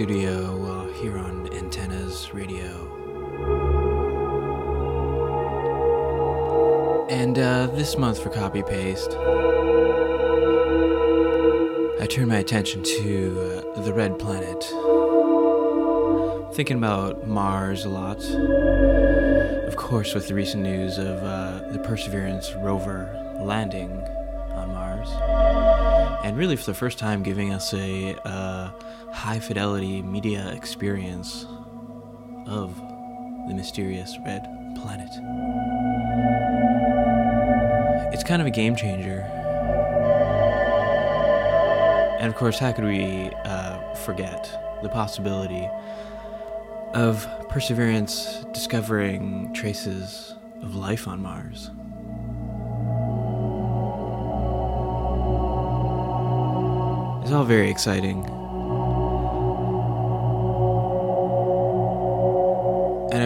studio uh, here on Antennas Radio. And uh, this month for copy paste, I turn my attention to uh, the red planet. Thinking about Mars a lot. Of course, with the recent news of uh, the Perseverance rover landing on Mars. And really, for the first time, giving us a uh, high fidelity media experience of the mysterious red planet. It's kind of a game changer. And of course, how could we uh, forget the possibility of Perseverance discovering traces of life on Mars? It's all very exciting.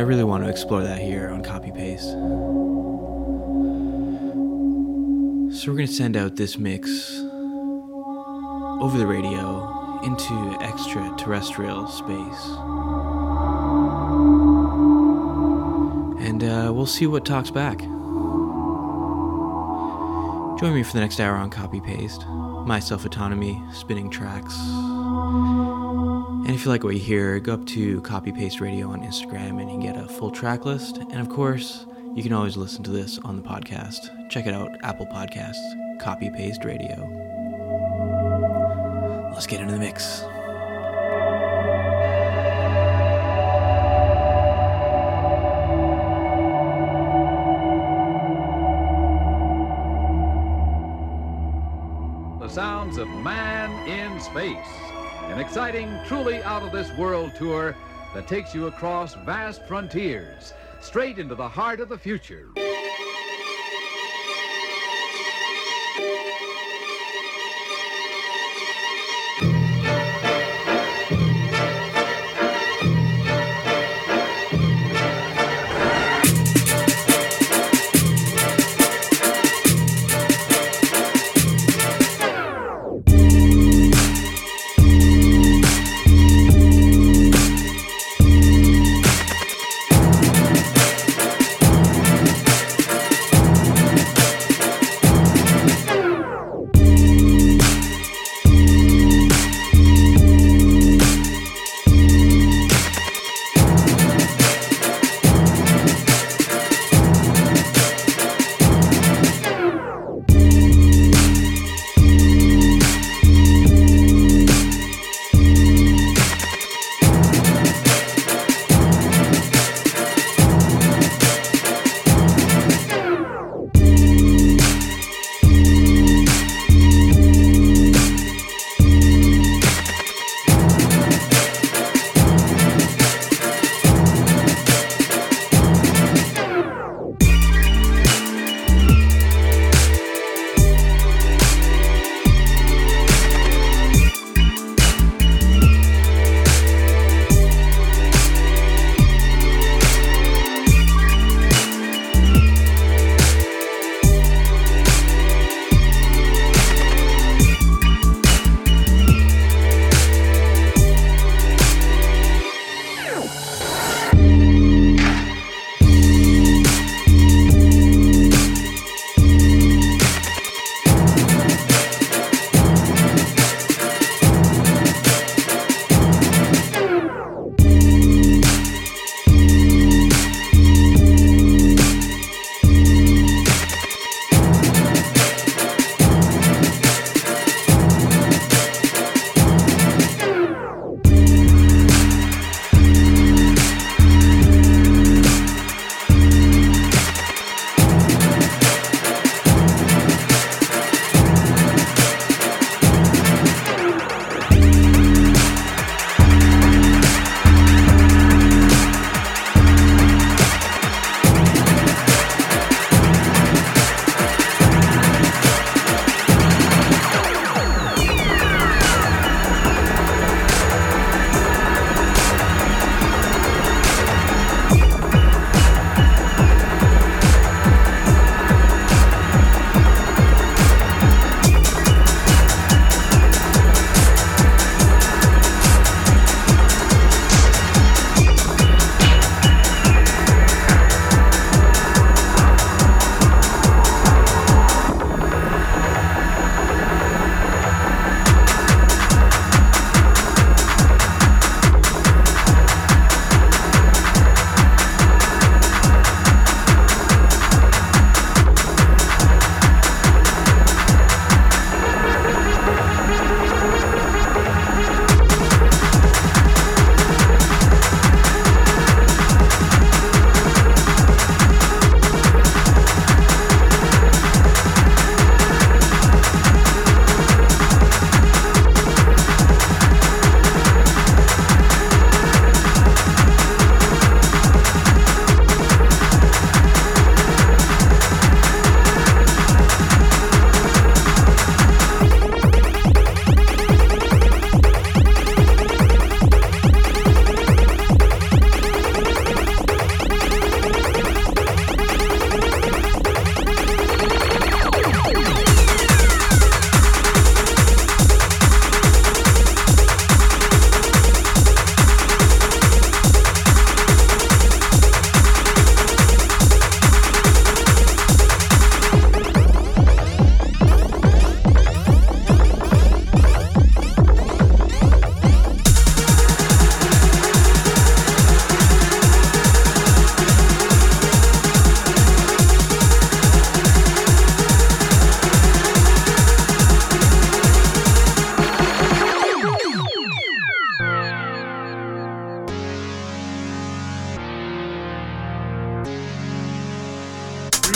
Really want to explore that here on Copy Paste. So we're going to send out this mix over the radio into extraterrestrial space. And uh, we'll see what talks back. Join me for the next hour on Copy Paste, my self autonomy, spinning tracks. And if you like what you hear, go up to Copy Paste Radio on Instagram and you can get a full track list. And of course, you can always listen to this on the podcast. Check it out, Apple Podcasts, Copy Paste Radio. Let's get into the mix. Out of this world tour that takes you across vast frontiers, straight into the heart of the future.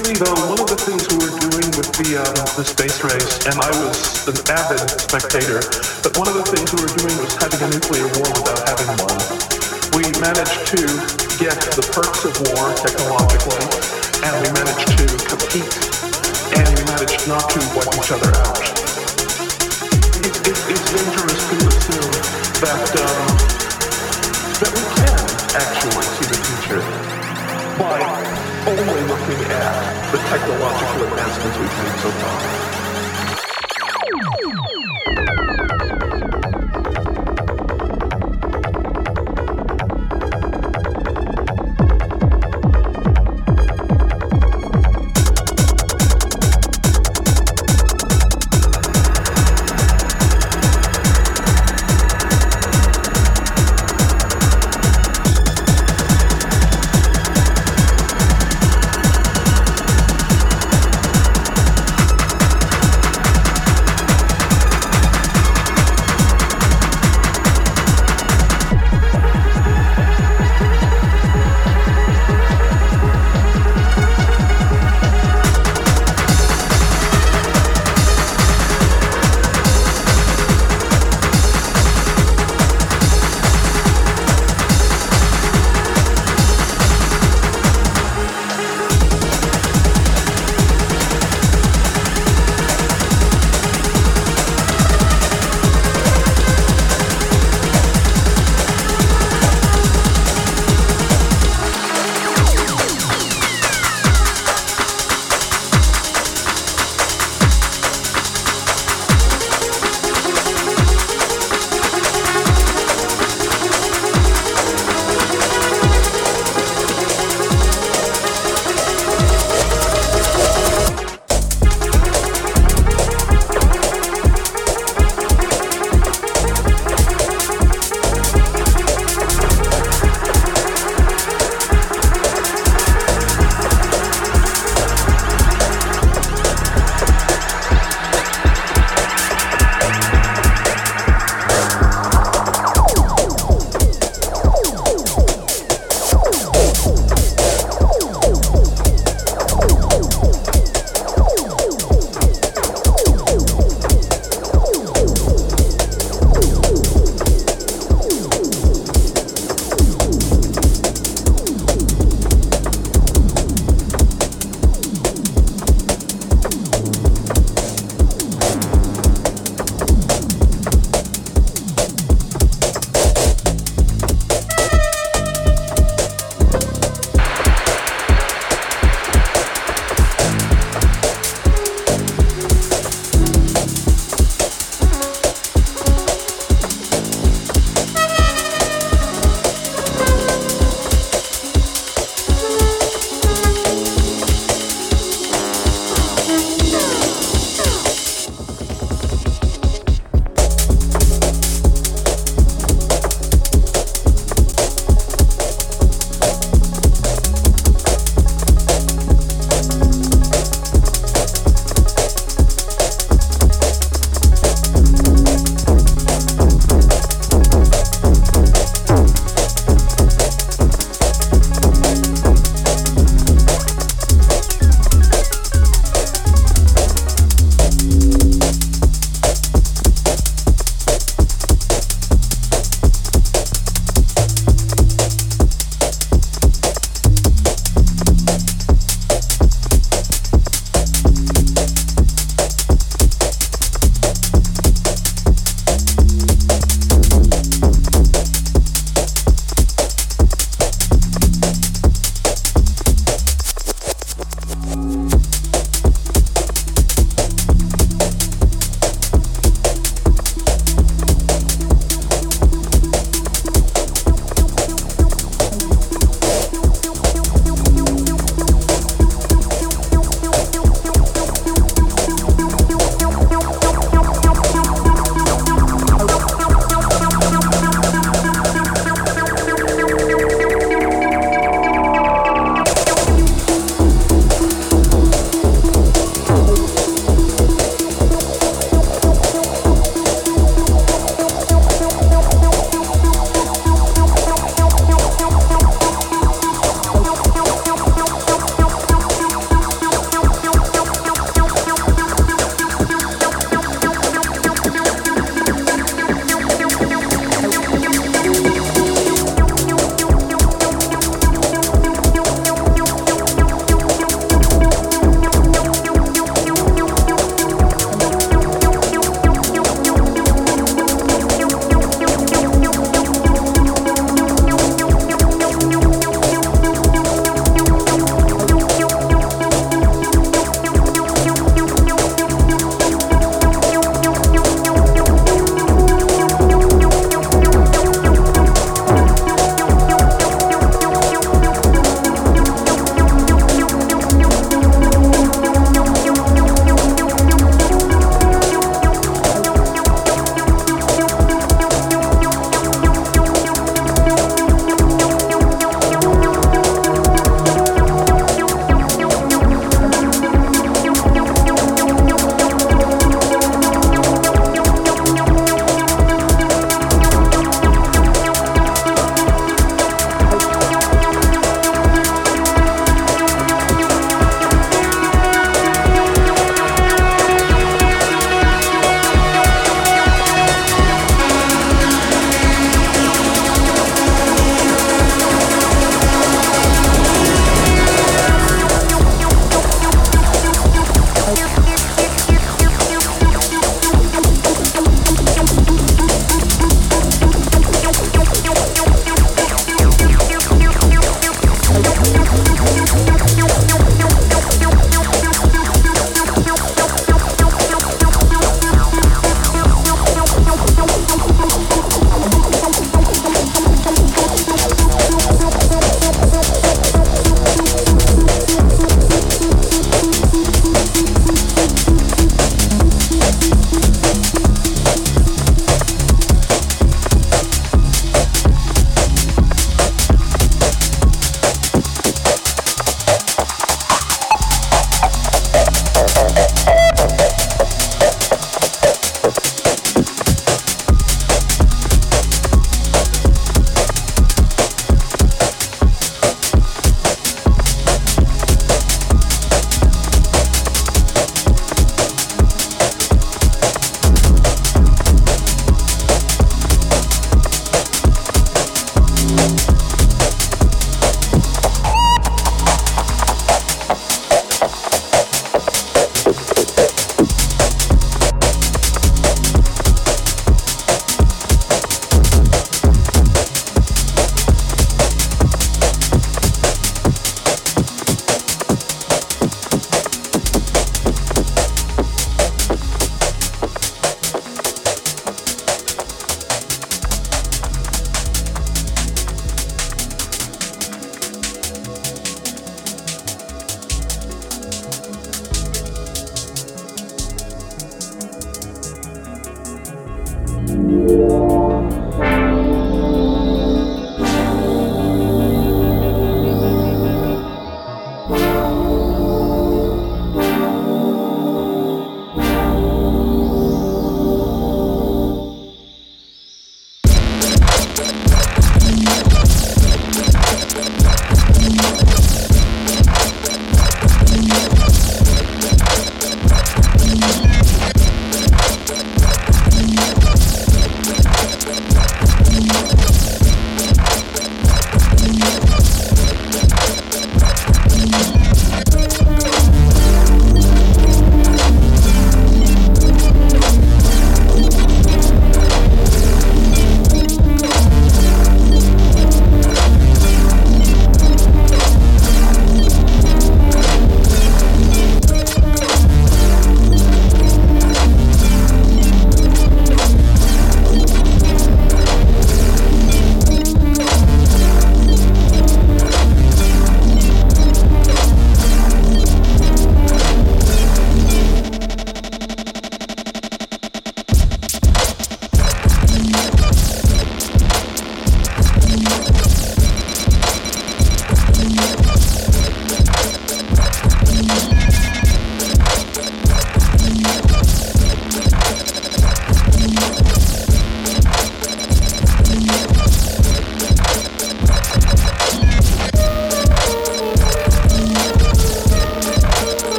Really, though, one of the things we were doing with the um, the space race, and I was an avid spectator, but one of the things we were doing was having a nuclear war without having one. We managed to get the perks of war technologically, and we managed to compete, and we managed not to wipe each other out. It, it, it's dangerous to assume that um, that we can actually see the future by only looking at the technological advancements we've made so far.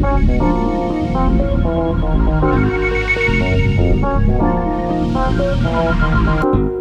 Thank you.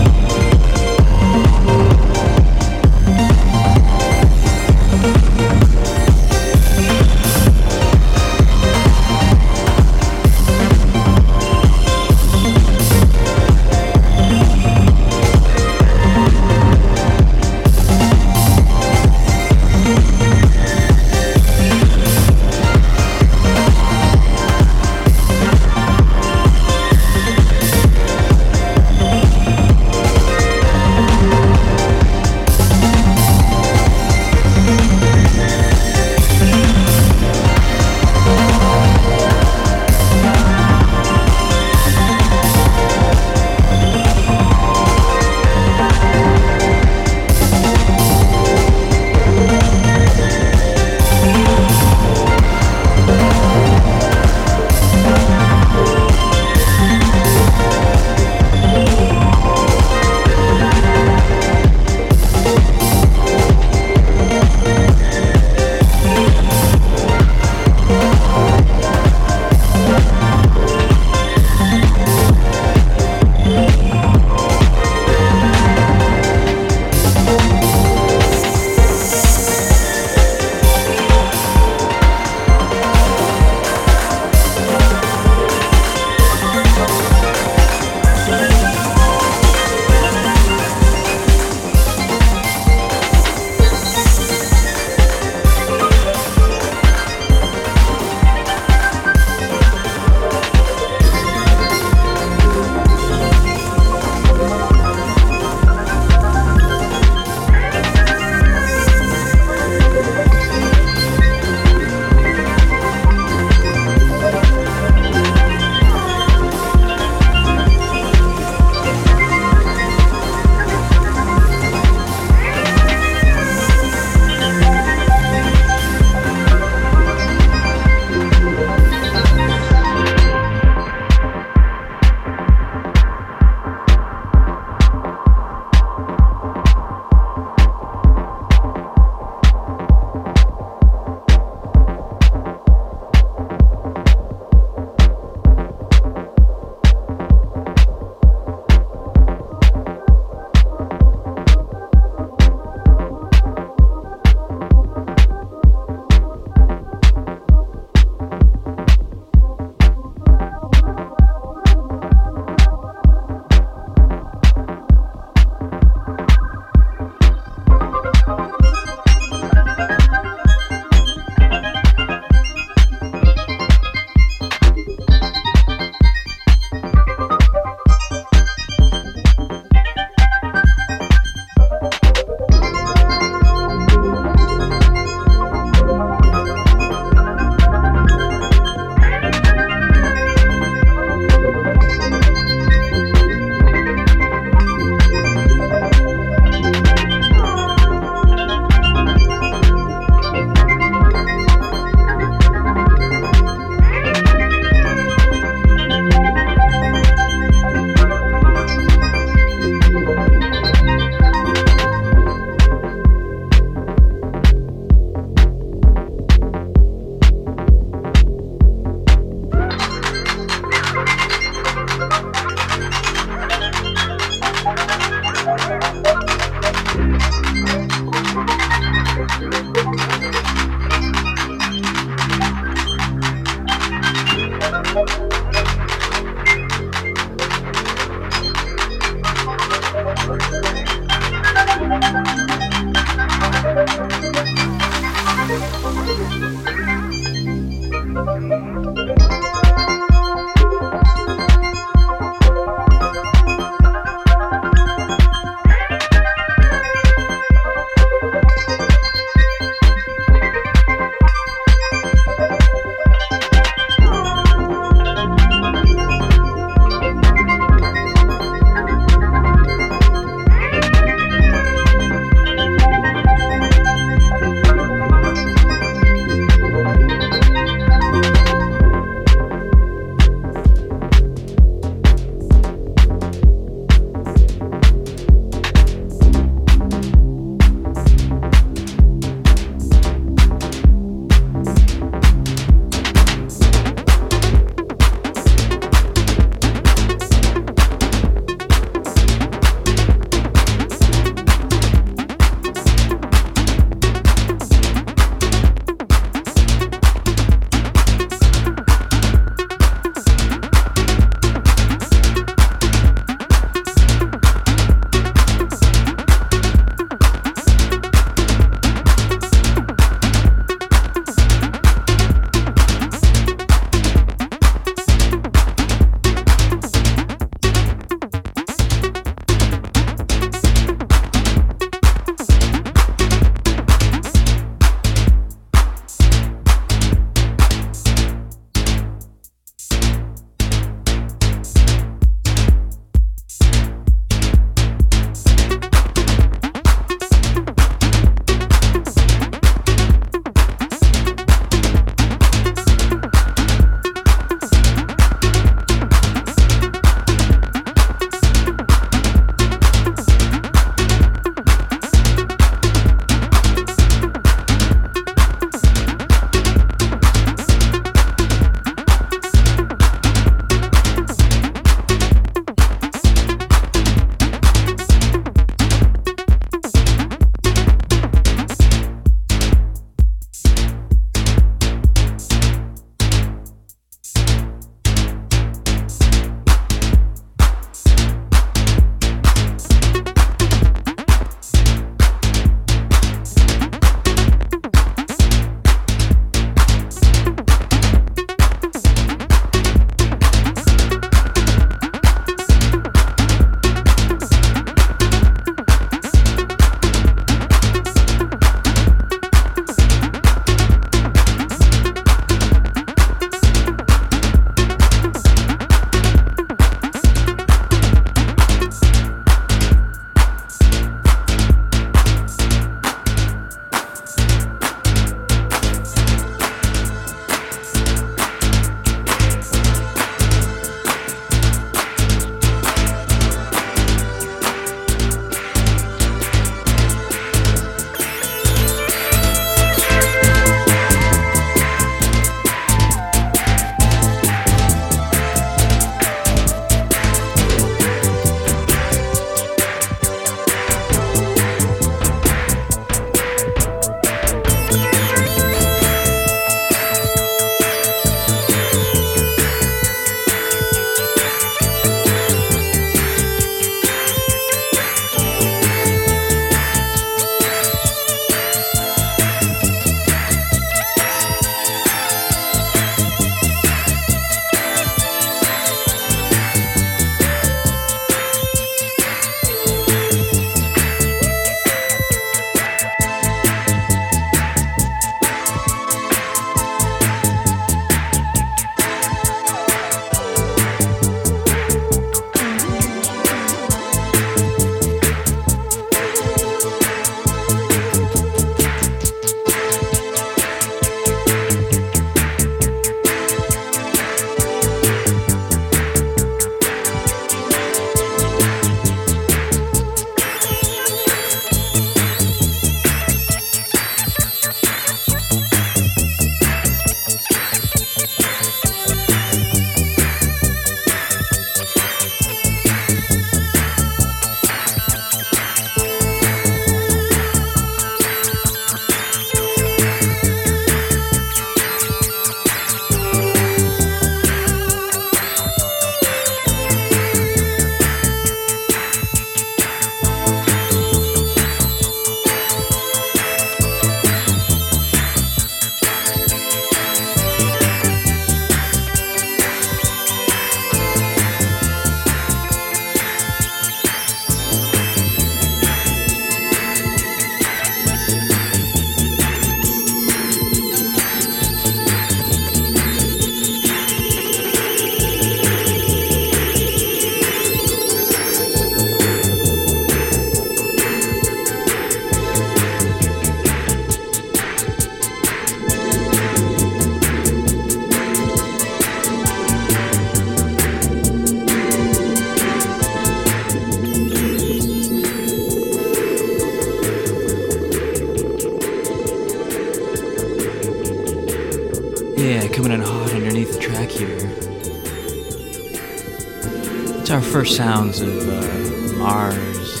First sounds of uh, Mars,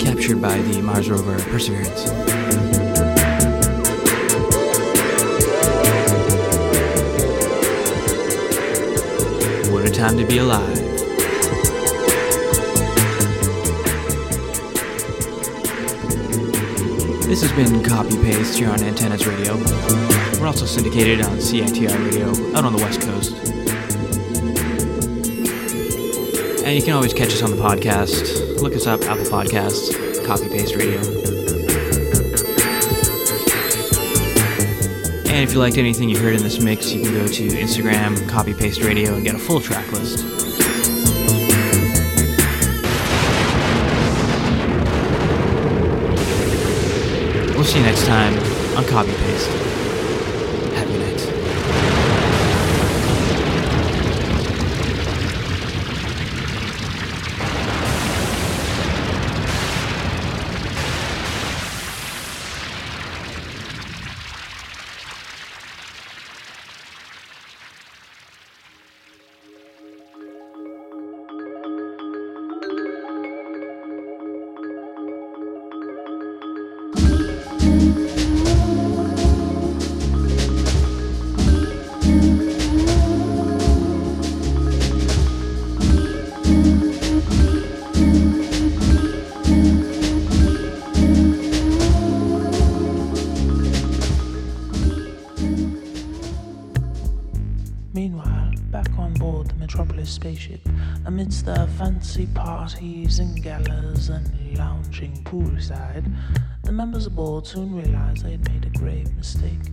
captured by the Mars rover Perseverance. What a time to be alive. This has been Copy Paste here on Antennas Radio. We're also syndicated on CITR Radio out on the West Coast. And you can always catch us on the podcast. Look us up, Apple Podcasts, Copy Paste Radio. And if you liked anything you heard in this mix, you can go to Instagram, Copy Paste Radio, and get a full track list. We'll see you next time on Copy Paste. Amidst the fancy parties and galas and lounging poolside, the members aboard soon realized they had made a grave mistake.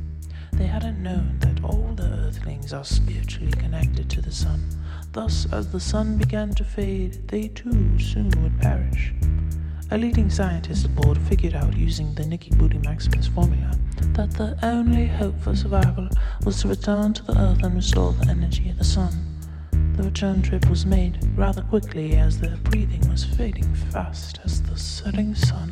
They hadn't known that all the Earthlings are spiritually connected to the sun. Thus, as the sun began to fade, they too soon would perish. A leading scientist aboard figured out using the Nicky Booty Maximus formula that the only hope for survival was to return to the Earth and restore the energy of the sun. The return trip was made rather quickly as their breathing was fading fast as the setting sun.